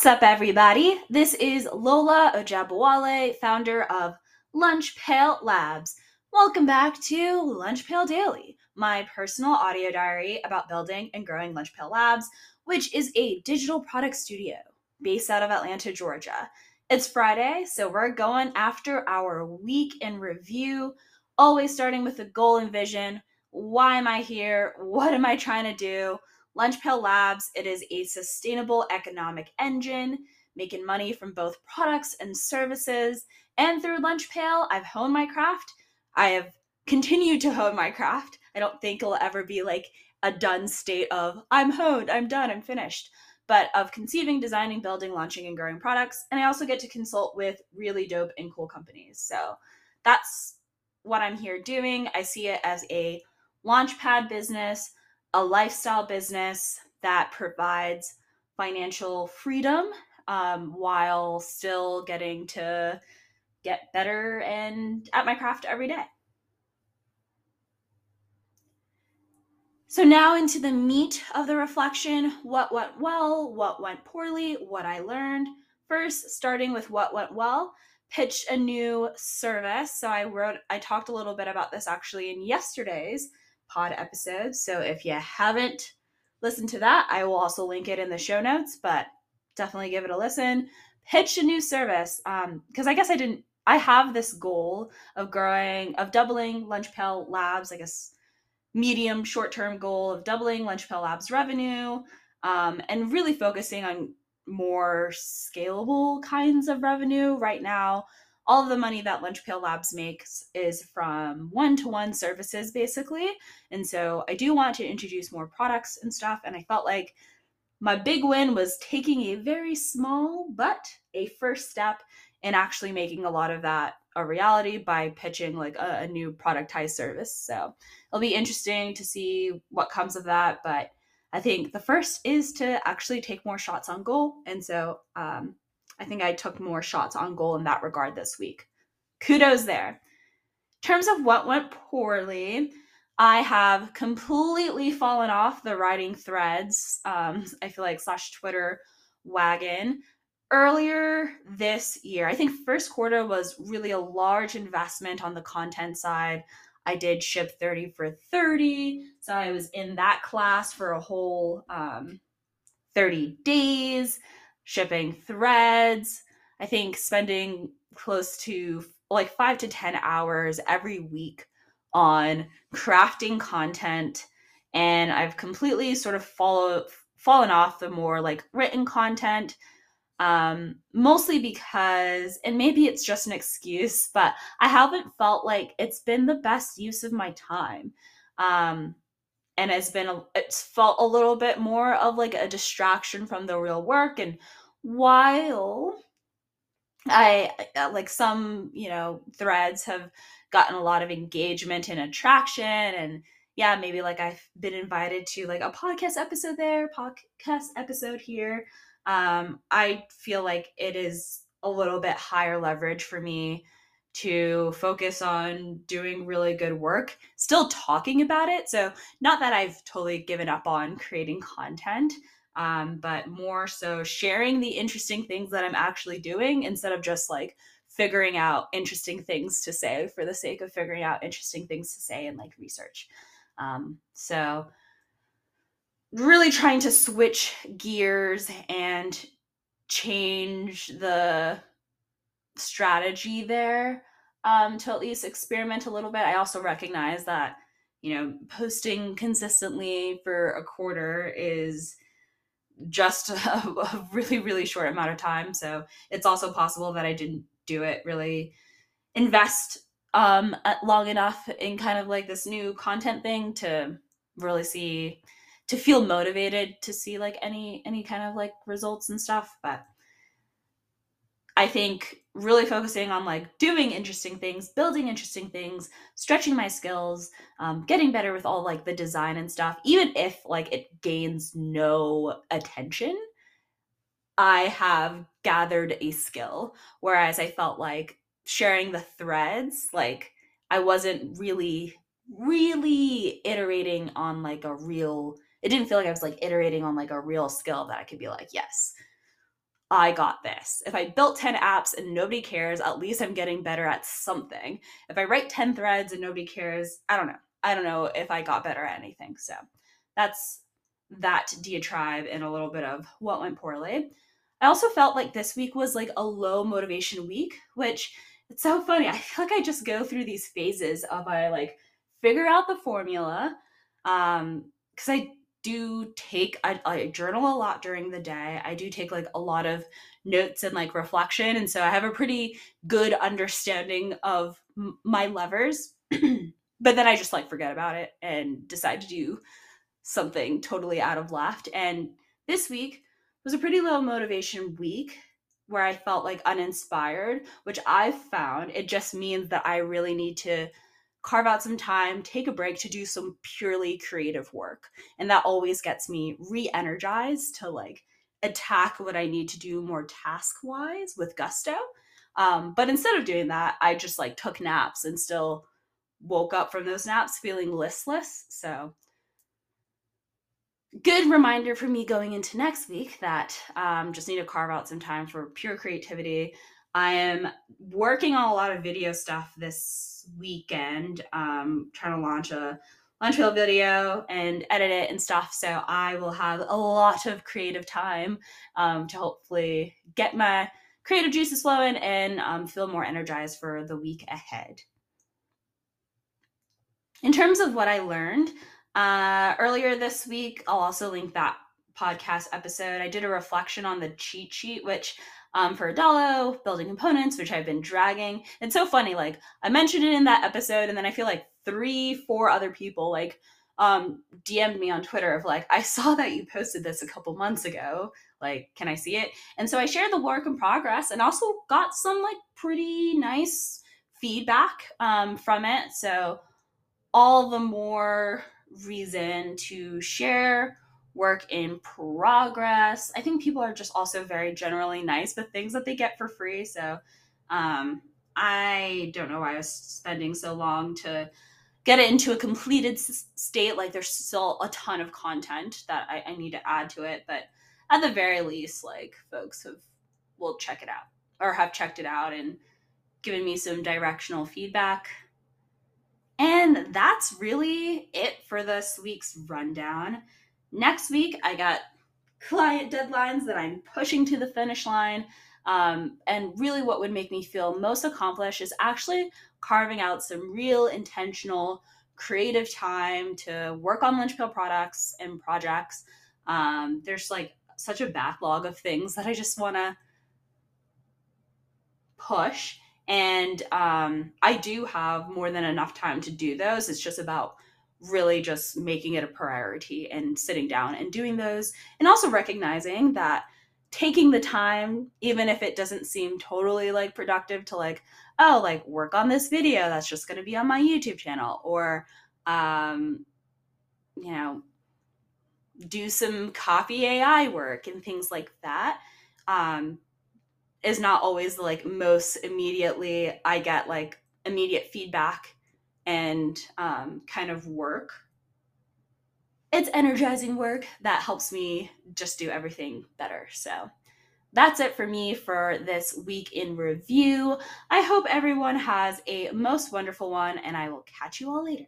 What's up, everybody? This is Lola Ojabowale, founder of Lunch Pail Labs. Welcome back to Lunch Pail Daily, my personal audio diary about building and growing Lunch Pail Labs, which is a digital product studio based out of Atlanta, Georgia. It's Friday, so we're going after our week in review, always starting with a goal and vision. Why am I here? What am I trying to do? Lunchpail Labs, it is a sustainable economic engine, making money from both products and services. And through Lunchpail, I've honed my craft. I have continued to hone my craft. I don't think it'll ever be like a done state of I'm honed, I'm done, I'm finished, but of conceiving, designing, building, launching, and growing products. And I also get to consult with really dope and cool companies. So that's what I'm here doing. I see it as a launchpad business a lifestyle business that provides financial freedom um, while still getting to get better and at my craft every day. So, now into the meat of the reflection what went well, what went poorly, what I learned. First, starting with what went well, pitched a new service. So, I wrote, I talked a little bit about this actually in yesterday's pod episode. So if you haven't listened to that, I will also link it in the show notes, but definitely give it a listen. Pitch a new service. Um, because I guess I didn't I have this goal of growing, of doubling Lunch Pail Labs, I guess medium short term goal of doubling Lunch Pail Labs revenue, um, and really focusing on more scalable kinds of revenue. Right now, all of the money that Lunch Pail Labs makes is from one to one services, basically. And so I do want to introduce more products and stuff. And I felt like my big win was taking a very small but a first step in actually making a lot of that a reality by pitching like a, a new productized service. So it'll be interesting to see what comes of that. But I think the first is to actually take more shots on goal. And so um, I think I took more shots on goal in that regard this week. Kudos there. In terms of what went poorly, I have completely fallen off the writing threads, um, I feel like, slash Twitter wagon. Earlier this year, I think first quarter was really a large investment on the content side. I did ship 30 for 30. So I was in that class for a whole um, 30 days shipping threads. I think spending close to like five to 10 hours every week on crafting content. And I've completely sort of follow, fallen off the more like written content. Um, mostly because, and maybe it's just an excuse, but I haven't felt like it's been the best use of my time. Um, and it's been a, it's felt a little bit more of like a distraction from the real work and while I uh, like some, you know, threads have gotten a lot of engagement and attraction and yeah, maybe like I've been invited to like a podcast episode there, podcast episode here. Um I feel like it is a little bit higher leverage for me to focus on doing really good work, still talking about it. So, not that I've totally given up on creating content, um, but more so sharing the interesting things that I'm actually doing instead of just like figuring out interesting things to say for the sake of figuring out interesting things to say and like research. Um, so, really trying to switch gears and change the strategy there um, to at least experiment a little bit. I also recognize that, you know, posting consistently for a quarter is just a, a, really really short amount of time. So it's also possible that i didn't do it really invest um long enough in kind of like this new content thing to really see to feel motivated to see like any any kind of like results and stuff. But I think really focusing on like doing interesting things, building interesting things, stretching my skills, um, getting better with all like the design and stuff, even if like it gains no attention, I have gathered a skill. Whereas I felt like sharing the threads, like I wasn't really, really iterating on like a real, it didn't feel like I was like iterating on like a real skill that I could be like, yes, I got this. If I built 10 apps and nobody cares, at least I'm getting better at something. If I write 10 threads and nobody cares, I don't know. I don't know if I got better at anything. So that's that diatribe and a little bit of what went poorly. I also felt like this week was like a low motivation week, which it's so funny. I feel like I just go through these phases of I like figure out the formula. Um, because I do take I journal a lot during the day. I do take like a lot of notes and like reflection, and so I have a pretty good understanding of m- my levers. but then I just like forget about it and decide to do something totally out of left. And this week was a pretty low motivation week where I felt like uninspired, which I found it just means that I really need to carve out some time, take a break to do some purely creative work. And that always gets me re energized to like attack what I need to do more task wise with gusto. Um, but instead of doing that, I just like took naps and still woke up from those naps feeling listless. So, good reminder for me going into next week that um, just need to carve out some time for pure creativity. I am working on a lot of video stuff this weekend, um, trying to launch a Launchwheel video and edit it and stuff. So I will have a lot of creative time um, to hopefully get my creative juices flowing and um, feel more energized for the week ahead. In terms of what I learned uh, earlier this week, I'll also link that podcast episode. I did a reflection on the cheat sheet, which um, for Adalo, building components, which I've been dragging. It's so funny. Like I mentioned it in that episode, and then I feel like three, four other people like um, DM'd me on Twitter of like, I saw that you posted this a couple months ago. Like, can I see it? And so I shared the work in progress and also got some like pretty nice feedback um, from it. So all the more reason to share work in progress. I think people are just also very generally nice with things that they get for free. So um, I don't know why I was spending so long to get it into a completed s- state. Like there's still a ton of content that I, I need to add to it, but at the very least, like folks have will check it out or have checked it out and given me some directional feedback. And that's really it for this week's rundown. Next week, I got client deadlines that I'm pushing to the finish line. Um, and really, what would make me feel most accomplished is actually carving out some real intentional creative time to work on Lunch Pail products and projects. Um, there's like such a backlog of things that I just want to push. And um, I do have more than enough time to do those. It's just about really just making it a priority and sitting down and doing those. And also recognizing that taking the time, even if it doesn't seem totally like productive to like, oh, like work on this video that's just going to be on my YouTube channel or, um, you know, do some copy AI work and things like that. Um, is not always like most immediately I get like immediate feedback and um, kind of work. It's energizing work that helps me just do everything better. So that's it for me for this week in review. I hope everyone has a most wonderful one, and I will catch you all later.